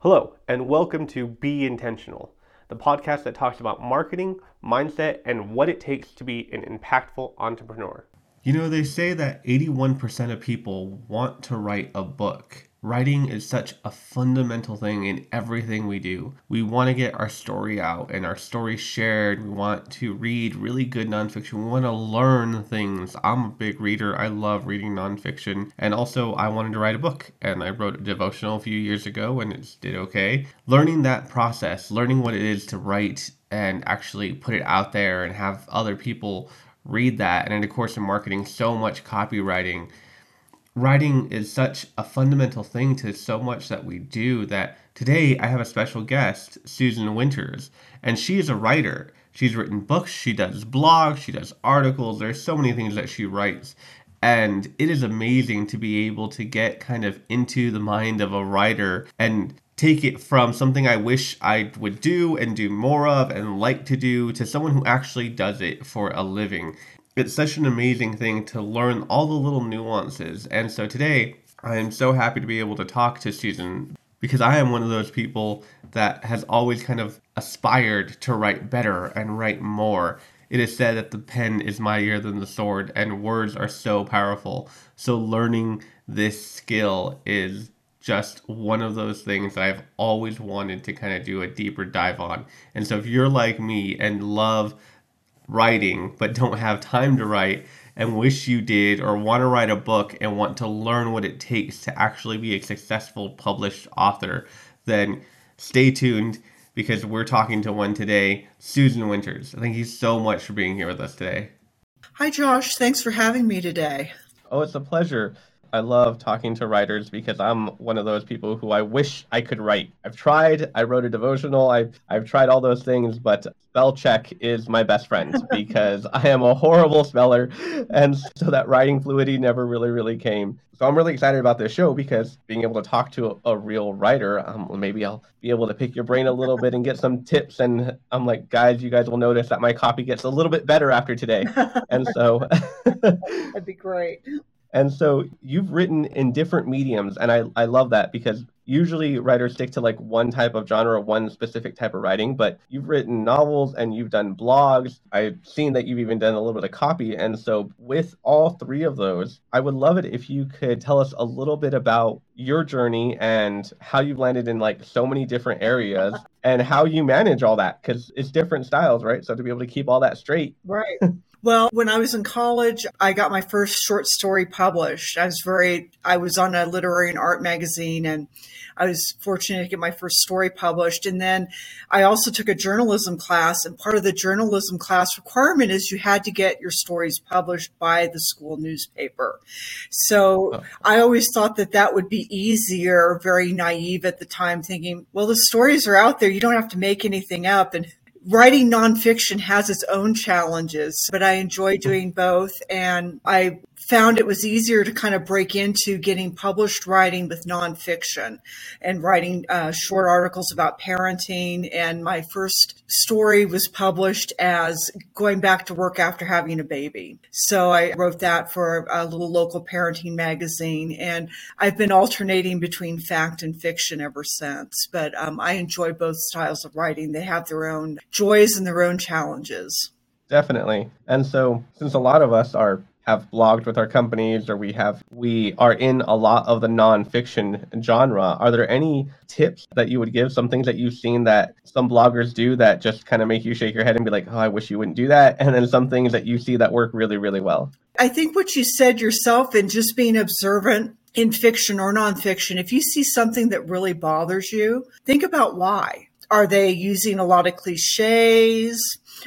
Hello, and welcome to Be Intentional, the podcast that talks about marketing, mindset, and what it takes to be an impactful entrepreneur. You know, they say that 81% of people want to write a book. Writing is such a fundamental thing in everything we do. We want to get our story out and our story shared. We want to read really good nonfiction. We want to learn things. I'm a big reader. I love reading nonfiction. And also, I wanted to write a book and I wrote a devotional a few years ago and it did okay. Learning that process, learning what it is to write and actually put it out there and have other people read that. And in the course of marketing, so much copywriting writing is such a fundamental thing to so much that we do that today I have a special guest, Susan Winters, and she is a writer. She's written books, she does blogs, she does articles. There's so many things that she writes. And it is amazing to be able to get kind of into the mind of a writer and take it from something I wish I would do and do more of and like to do to someone who actually does it for a living it's such an amazing thing to learn all the little nuances. And so today, I am so happy to be able to talk to Susan because I am one of those people that has always kind of aspired to write better and write more. It is said that the pen is mightier than the sword, and words are so powerful. So, learning this skill is just one of those things that I've always wanted to kind of do a deeper dive on. And so, if you're like me and love writing but don't have time to write and wish you did or want to write a book and want to learn what it takes to actually be a successful published author, then stay tuned because we're talking to one today, Susan Winters. Thank you so much for being here with us today. Hi, Josh. Thanks for having me today. Oh, it's a pleasure. I love talking to writers because I'm one of those people who I wish I could write. I've tried, I wrote a devotional, I've, I've tried all those things, but spell check is my best friend because I am a horrible speller. And so that writing fluidity never really, really came. So I'm really excited about this show because being able to talk to a, a real writer, um, maybe I'll be able to pick your brain a little bit and get some tips. And I'm like, guys, you guys will notice that my copy gets a little bit better after today. And so that'd be great. And so you've written in different mediums, and I, I love that because usually writers stick to like one type of genre, one specific type of writing, but you've written novels and you've done blogs. I've seen that you've even done a little bit of copy. And so, with all three of those, I would love it if you could tell us a little bit about your journey and how you've landed in like so many different areas and how you manage all that because it's different styles, right? So, to be able to keep all that straight. Right. Well, when I was in college, I got my first short story published. I was very, I was on a literary and art magazine and I was fortunate to get my first story published. And then I also took a journalism class and part of the journalism class requirement is you had to get your stories published by the school newspaper. So oh. I always thought that that would be easier, very naive at the time thinking, well, the stories are out there. You don't have to make anything up. And writing nonfiction has its own challenges, but I enjoy doing both. And I found it was easier to kind of break into getting published writing with nonfiction and writing uh, short articles about parenting. And my first story was published as going back to work after having a baby. So I wrote that for a little local parenting magazine. And I've been alternating between fact and fiction ever since. But um, I enjoy both styles of writing, they have their own joys and their own challenges. Definitely. And so, since a lot of us are have blogged with our companies or we have we are in a lot of the nonfiction genre. Are there any tips that you would give? Some things that you've seen that some bloggers do that just kind of make you shake your head and be like oh i wish you wouldn't do that. And then some things that you see that work really really well. I think what you said yourself and just being observant in fiction or nonfiction if you see something that really bothers you think about why. Are they using a lot of cliches?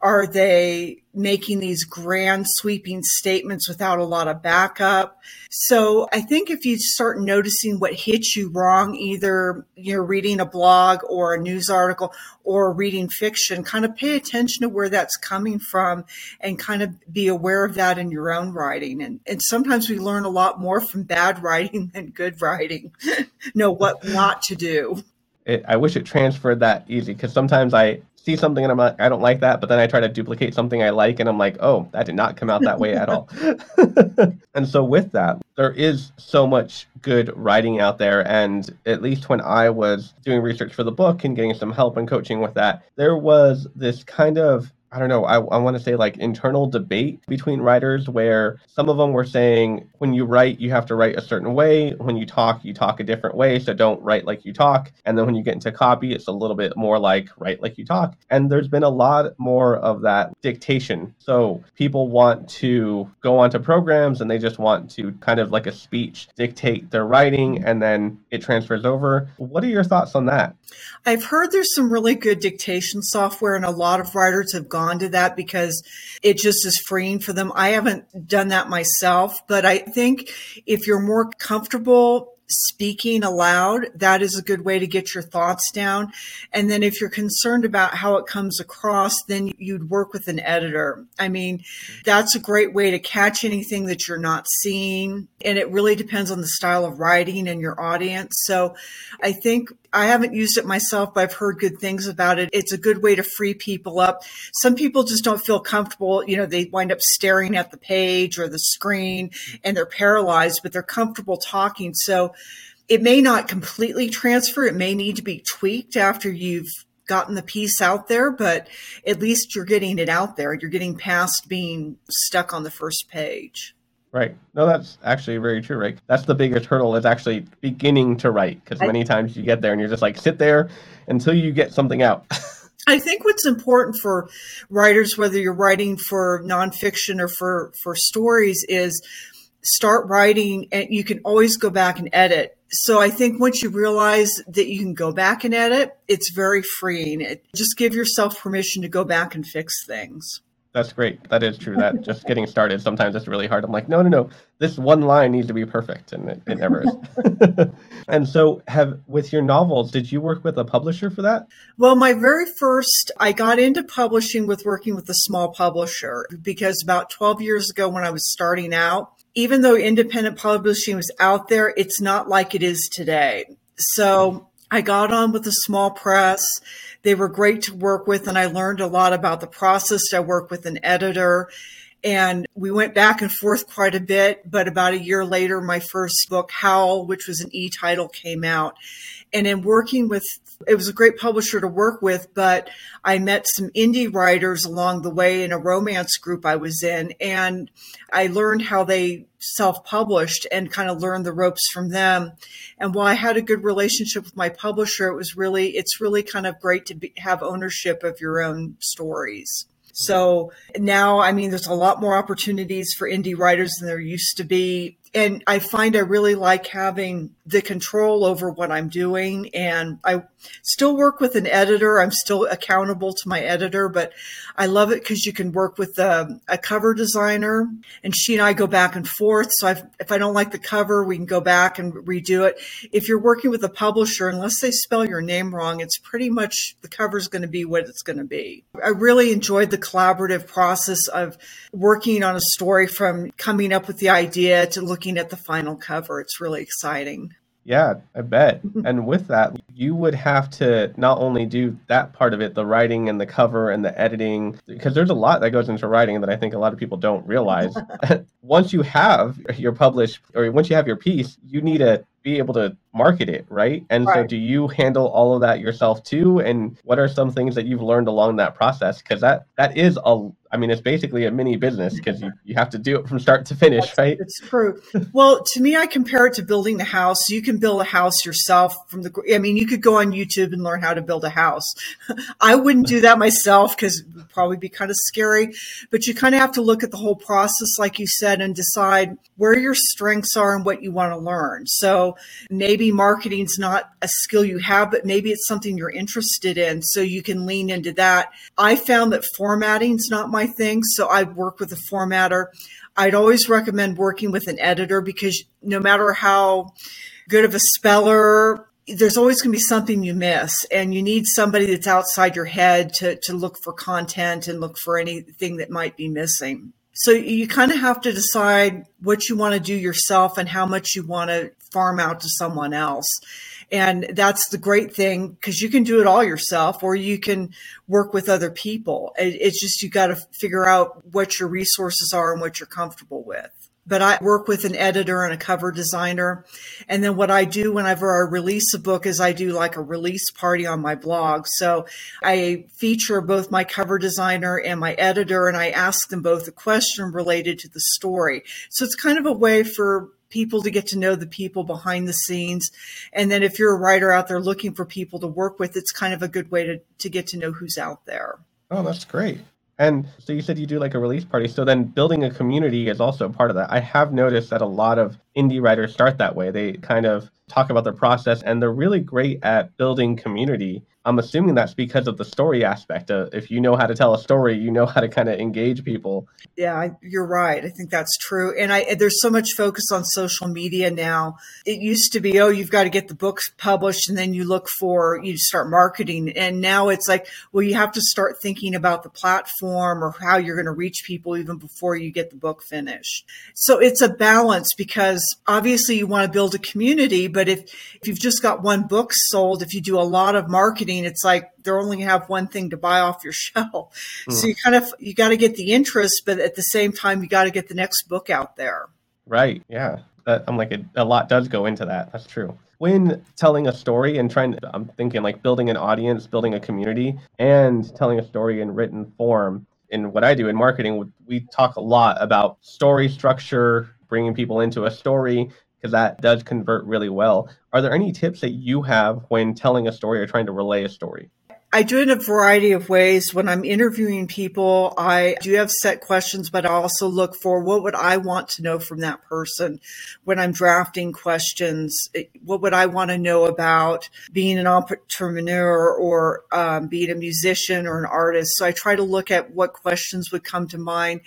Are they making these grand sweeping statements without a lot of backup? So I think if you start noticing what hits you wrong, either you're reading a blog or a news article or reading fiction, kind of pay attention to where that's coming from and kind of be aware of that in your own writing. And, and sometimes we learn a lot more from bad writing than good writing, know what not to do it, I wish it transferred that easy because sometimes I see something and I'm like, I don't like that, but then I try to duplicate something I like and I'm like, oh, that did not come out that way at all. and so with that, there is so much good writing out there. And at least when I was doing research for the book and getting some help and coaching with that, there was this kind of I don't know, I, I want to say like internal debate between writers where some of them were saying when you write, you have to write a certain way. When you talk, you talk a different way. So don't write like you talk. And then when you get into copy, it's a little bit more like write like you talk. And there's been a lot more of that dictation. So people want to go onto programs and they just want to kind of like a speech dictate their writing and then it transfers over. What are your thoughts on that? I've heard there's some really good dictation software, and a lot of writers have gone to that because it just is freeing for them. I haven't done that myself, but I think if you're more comfortable speaking aloud, that is a good way to get your thoughts down. And then if you're concerned about how it comes across, then you'd work with an editor. I mean, that's a great way to catch anything that you're not seeing. And it really depends on the style of writing and your audience. So I think I haven't used it myself, but I've heard good things about it. It's a good way to free people up. Some people just don't feel comfortable. You know, they wind up staring at the page or the screen and they're paralyzed, but they're comfortable talking. So it may not completely transfer. It may need to be tweaked after you've gotten the piece out there, but at least you're getting it out there. You're getting past being stuck on the first page. Right. No, that's actually very true, right? That's the biggest hurdle is actually beginning to write because many times you get there and you're just like sit there until you get something out. I think what's important for writers, whether you're writing for nonfiction or for, for stories, is start writing and you can always go back and edit. So I think once you realize that you can go back and edit, it's very freeing. It, just give yourself permission to go back and fix things. That's great. That is true. That just getting started sometimes it's really hard. I'm like, no, no, no. This one line needs to be perfect, and it, it never is. and so, have with your novels, did you work with a publisher for that? Well, my very first, I got into publishing with working with a small publisher because about 12 years ago, when I was starting out, even though independent publishing was out there, it's not like it is today. So I got on with a small press they were great to work with, and I learned a lot about the process. I worked with an editor, and we went back and forth quite a bit. But about a year later, my first book, Howl, which was an e title, came out. And in working with, it was a great publisher to work with, but I met some indie writers along the way in a romance group I was in. And I learned how they self published and kind of learned the ropes from them. And while I had a good relationship with my publisher, it was really, it's really kind of great to be, have ownership of your own stories. So now, I mean, there's a lot more opportunities for indie writers than there used to be and I find I really like having the control over what I'm doing. And I still work with an editor. I'm still accountable to my editor, but I love it because you can work with a, um, a, cover designer and she and I go back and forth. So I've, if I don't like the cover, we can go back and redo it. If you're working with a publisher, unless they spell your name wrong, it's pretty much the cover is going to be what it's going to be. I really enjoyed the collaborative process of working on a story from coming up with the idea to looking looking at the final cover. It's really exciting. Yeah, I bet. and with that, you would have to not only do that part of it, the writing and the cover and the editing, because there's a lot that goes into writing that I think a lot of people don't realize. once you have your published or once you have your piece, you need to be able to market it, right? And right. so do you handle all of that yourself too? And what are some things that you've learned along that process? Because that that is a I mean, it's basically a mini business because you, you have to do it from start to finish, That's, right? It's true. Well, to me, I compare it to building a house. You can build a house yourself from the, I mean, you could go on YouTube and learn how to build a house. I wouldn't do that myself because it would probably be kind of scary, but you kind of have to look at the whole process, like you said, and decide where your strengths are and what you want to learn. So maybe marketing's not a skill you have, but maybe it's something you're interested in. So you can lean into that. I found that formatting's not my thing. So I work with a formatter. I'd always recommend working with an editor because no matter how good of a speller, there's always going to be something you miss and you need somebody that's outside your head to, to look for content and look for anything that might be missing. So you kind of have to decide what you want to do yourself and how much you want to farm out to someone else. And that's the great thing because you can do it all yourself or you can work with other people. It's just you got to figure out what your resources are and what you're comfortable with. But I work with an editor and a cover designer. And then what I do whenever I release a book is I do like a release party on my blog. So I feature both my cover designer and my editor, and I ask them both a question related to the story. So it's kind of a way for people to get to know the people behind the scenes. And then if you're a writer out there looking for people to work with, it's kind of a good way to, to get to know who's out there. Oh, that's great. And so you said you do like a release party. So then building a community is also part of that. I have noticed that a lot of indie writers start that way. They kind of talk about their process and they're really great at building community I'm assuming that's because of the story aspect. If you know how to tell a story, you know how to kind of engage people. Yeah, you're right. I think that's true. And I there's so much focus on social media now. It used to be, oh, you've got to get the books published and then you look for you start marketing. And now it's like, well, you have to start thinking about the platform or how you're going to reach people even before you get the book finished. So it's a balance because obviously you want to build a community, but if if you've just got one book sold, if you do a lot of marketing it's like they're only have one thing to buy off your shelf. Mm. So you kind of you got to get the interest, but at the same time, you got to get the next book out there. Right. Yeah. I'm like a, a lot does go into that. That's true when telling a story and trying to, I'm thinking like building an audience, building a community, and telling a story in written form. In what I do in marketing, we talk a lot about story structure, bringing people into a story, because that does convert really well. Are there any tips that you have when telling a story or trying to relay a story? I do it in a variety of ways. When I'm interviewing people, I do have set questions, but I also look for what would I want to know from that person when I'm drafting questions. What would I want to know about being an entrepreneur or um, being a musician or an artist? So I try to look at what questions would come to mind.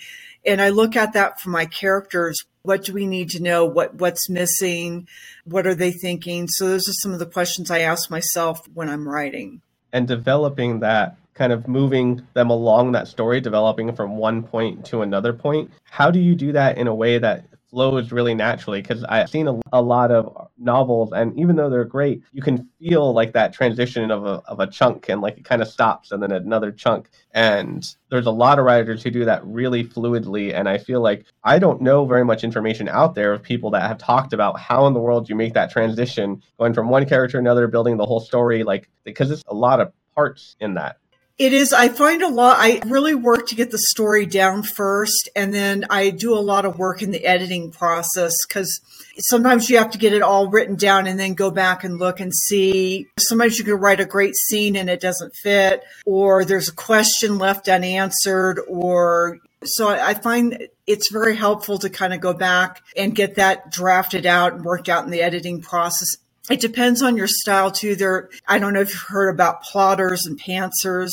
And I look at that for my characters. What do we need to know? What what's missing? What are they thinking? So those are some of the questions I ask myself when I'm writing and developing that kind of moving them along that story, developing from one point to another point. How do you do that in a way that flows really naturally? Because I've seen a, a, lot of novels, and even though they're great, you can feel like that transition of a, of a chunk and like it kind of stops and then another chunk. And there's a lot of writers who do that really fluidly. And I feel like I don't know very much information out there of people that have talked about how in the world you make that transition going from one character to another, building the whole story, like because it's a lot of parts in that. It is. I find a lot, I really work to get the story down first, and then I do a lot of work in the editing process because sometimes you have to get it all written down and then go back and look and see. Sometimes you can write a great scene and it doesn't fit, or there's a question left unanswered, or so I find it's very helpful to kind of go back and get that drafted out and worked out in the editing process it depends on your style too. There, I don't know if you've heard about plotters and pantsers.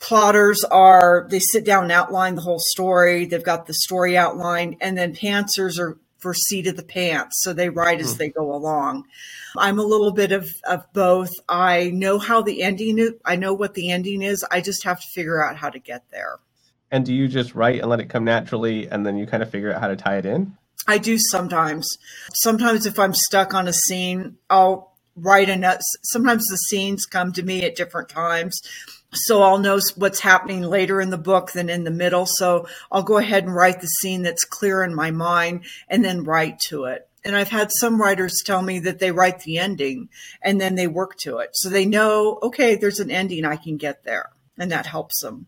Plotters are, they sit down and outline the whole story. They've got the story outlined and then pantsers are for seat of the pants. So they write as mm. they go along. I'm a little bit of, of both. I know how the ending is. I know what the ending is. I just have to figure out how to get there. And do you just write and let it come naturally and then you kind of figure out how to tie it in? I do sometimes. Sometimes if I'm stuck on a scene, I'll write a sometimes the scenes come to me at different times. So I'll know what's happening later in the book than in the middle. So I'll go ahead and write the scene that's clear in my mind and then write to it. And I've had some writers tell me that they write the ending and then they work to it. So they know, okay, there's an ending, I can get there. And that helps them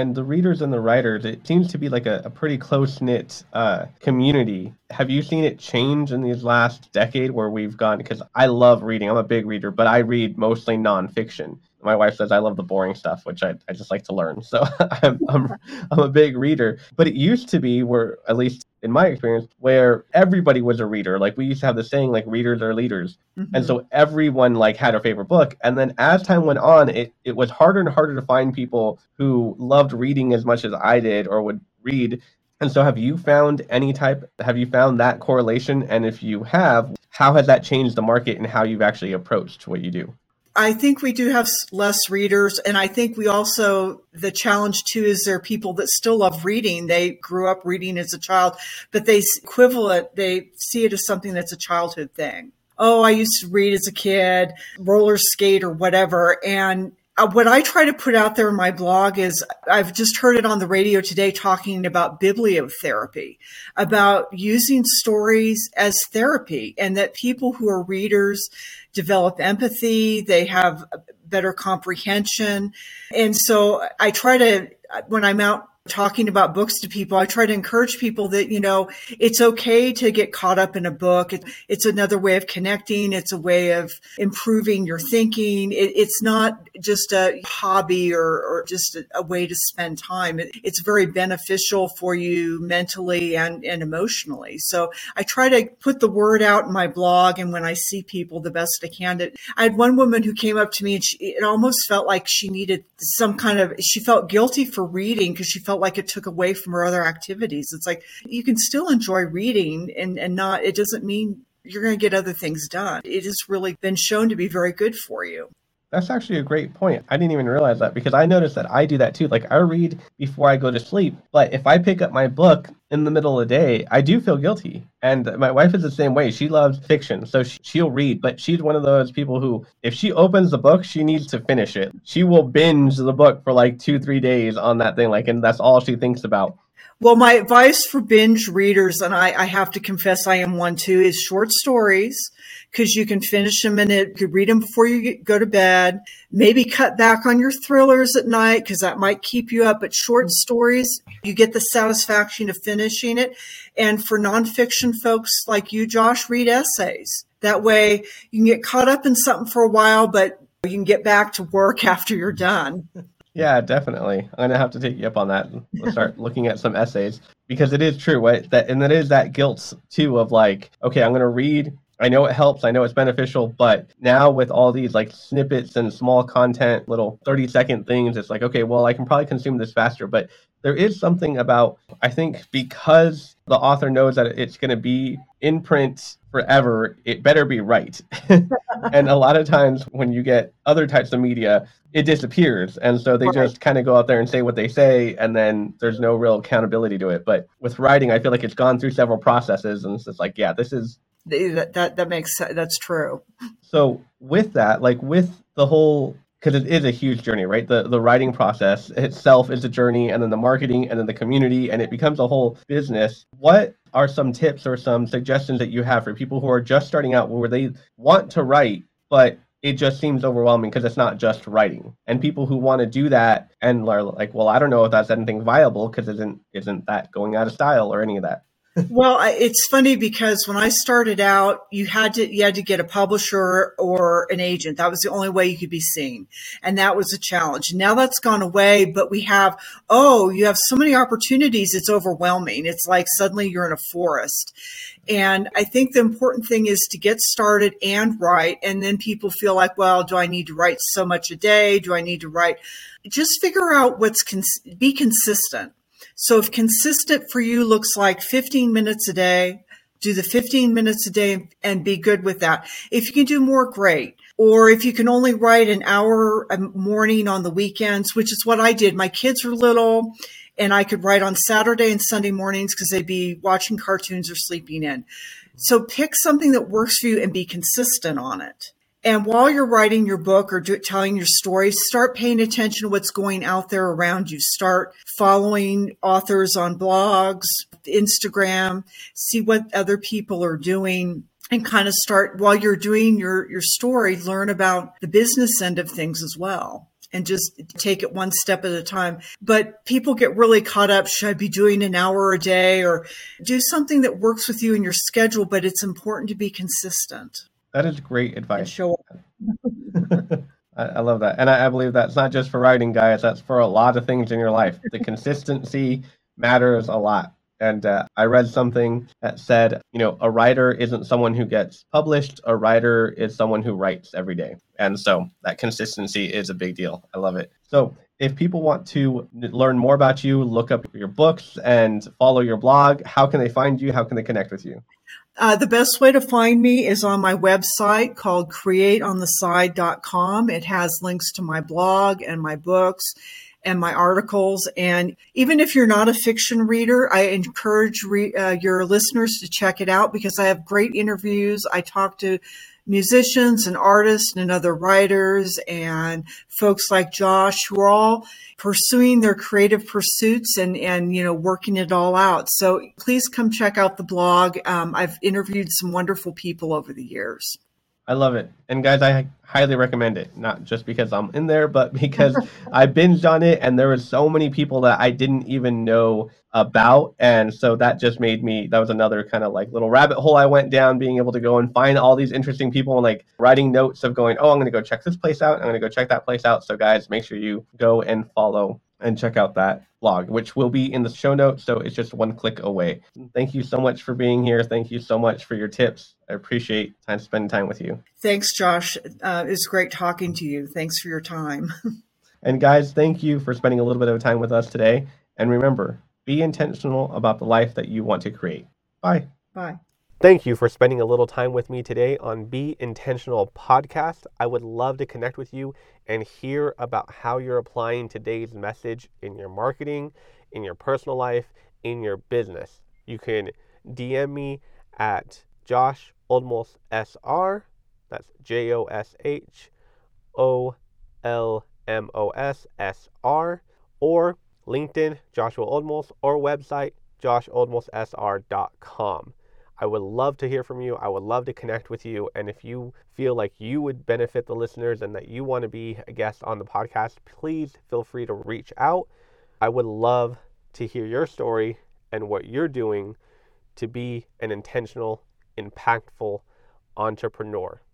and the readers and the writers, it seems to be like a, a pretty close knit uh, community. Have you seen it change in these last decade where we've gone? Because I love reading, I'm a big reader, but I read mostly nonfiction. My wife says I love the boring stuff, which I, I just like to learn. So I'm, I'm, I'm a big reader. But it used to be where, at least in my experience, where everybody was a reader. Like we used to have the saying, like readers are leaders. Mm-hmm. And so everyone like had a favorite book. And then as time went on, it, it was harder and harder to find people who loved reading as much as I did or would read. And so have you found any type, have you found that correlation? And if you have, how has that changed the market and how you've actually approached what you do? I think we do have less readers. And I think we also, the challenge too is there are people that still love reading. They grew up reading as a child, but they equivalent, they see it as something that's a childhood thing. Oh, I used to read as a kid, roller skate or whatever. And Uh, what I try to put out there in my blog is I've just heard it on the radio today talking about bibliotherapy, about using stories as therapy, and that people who are readers develop empathy, they have better comprehension. And so I try to, when I'm out talking about books to people, I try to encourage people that, you know, it's okay to get caught up in a book. it's another way of connecting. It's a way of improving your thinking. It, it's not just a hobby or, or just a, a, way to spend time. It, it's very beneficial for you mentally and, and emotionally. So I try to put the word out in my blog. And when I see people the best I can, I had one woman who came up to me and she, it almost felt like she needed some kind of, she felt guilty for reading because she felt felt like it took away from her other activities. It's like you can still enjoy reading and, and not, it doesn't mean you're going to get other things done. It has really been shown to be very good for you. That's actually a great point. I didn't even realize that because I noticed that I do that too. Like I read before I go to sleep, but if I pick up my book in the middle of the day, I do feel guilty. And my wife is the same way. She loves fiction, so she'll read, but she's one of those people who, if she opens the book, she needs to finish it. She will binge the book for like two, three days on that thing, like, and that's all she thinks about. Well, my advice for binge readers, and I, I have to confess I am one too, is short stories because you can finish them and it, you read them before you go to bed. Maybe cut back on your thrillers at night because that might keep you up. But short mm. stories, you get the satisfaction of finishing it. And for nonfiction folks like you, Josh, read essays. That way you can get caught up in something for a while, but you can get back to work after you're done. Yeah, definitely. I'm gonna have to take you up on that. We'll start looking at some essays because it is true. Right? That and that is that guilt too of like, okay, I'm gonna read I know it helps. I know it's beneficial, but now with all these like snippets and small content, little 30 second things, it's like, okay, well, I can probably consume this faster. But there is something about, I think, because the author knows that it's going to be in print forever, it better be right. and a lot of times when you get other types of media, it disappears. And so they right. just kind of go out there and say what they say, and then there's no real accountability to it. But with writing, I feel like it's gone through several processes, and it's just like, yeah, this is that that, that makes that's true. So with that, like with the whole because it is a huge journey, right? The the writing process itself is a journey, and then the marketing, and then the community, and it becomes a whole business. What are some tips or some suggestions that you have for people who are just starting out, where they want to write, but it just seems overwhelming because it's not just writing, and people who want to do that and are like, well, I don't know if that's anything viable because isn't isn't that going out of style or any of that well, it's funny because when I started out, you had to you had to get a publisher or an agent. That was the only way you could be seen, and that was a challenge. Now that's gone away, but we have oh, you have so many opportunities. It's overwhelming. It's like suddenly you're in a forest. And I think the important thing is to get started and write, and then people feel like, well, do I need to write so much a day? Do I need to write? Just figure out what's cons- be consistent so if consistent for you looks like 15 minutes a day, do the 15 minutes a day and be good with that. If you can do more, great. Or if you can only write an hour a morning on the weekends, which is what I did. My kids were little and I could write on Saturday and Sunday mornings because they'd be watching cartoons or sleeping in. So pick something that works for you and be consistent on it. And while you're writing your book or do, telling your story, start paying attention to what's going out there around you. Start following authors on blogs, Instagram, see what other people are doing and kind of start while you're doing your, your story, learn about the business end of things as well and just take it one step at a time. But people get really caught up. Should I be doing an hour a day or do something that works with you in your schedule? But it's important to be consistent. That is great advice. Sure. I, I, love that. And I, I, believe that's not just for writing, guys, that's for a lot of things in your life. The consistency matters a lot. And uh, I read something that said, you know, a writer isn't someone who gets published, a writer is someone who writes every day. And so that consistency is a big deal. I love it. So if people want to learn more about you, look up your books and follow your blog, how can they find you? How can they connect with you? Uh, the best way to find me is on my website called createontheside.com. It has links to my blog and my books and my articles. And even if you're not a fiction reader, I encourage re- uh, your listeners to check it out because I have great interviews. I talk to musicians and artists and other writers and folks like Josh who are all pursuing their creative pursuits and, and you know, working it all out. So please come check out the blog. Um, I've interviewed some wonderful people over the years. I love it. And guys, I highly recommend it. Not just because I'm in there, but because I binged on it and there were so many people that I didn't even know about. And so that just made me that was another kind of like little rabbit hole I went down, being able to go and find all these interesting people and like writing notes of going, oh, I'm gonna go check this place out, I'm gonna go check that place out. So guys, make sure you go and follow and check out that blog, which will be in the show notes. So it's just one click away. Thank you so much for being here. Thank you so much for your tips. I appreciate time spending time with you. Thanks, Josh. Uh, it's great talking to you. Thanks for your time. and guys, thank you for spending a little bit of time with us today. And remember, be intentional about the life that you want to create. Bye. Bye. Thank you for spending a little time with me today on Be Intentional podcast. I would love to connect with you and hear about how you're applying today's message in your marketing, in your personal life, in your business. You can DM me at Josh Olmos SR. That's J O S H O L M O S S R. Or LinkedIn, Joshua Olmos, or website, josholmossr.com. I would love to hear from you. I would love to connect with you. And if you feel like you would benefit the listeners and that you want to be a guest on the podcast, please feel free to reach out. I would love to hear your story and what you're doing to be an intentional, impactful entrepreneur.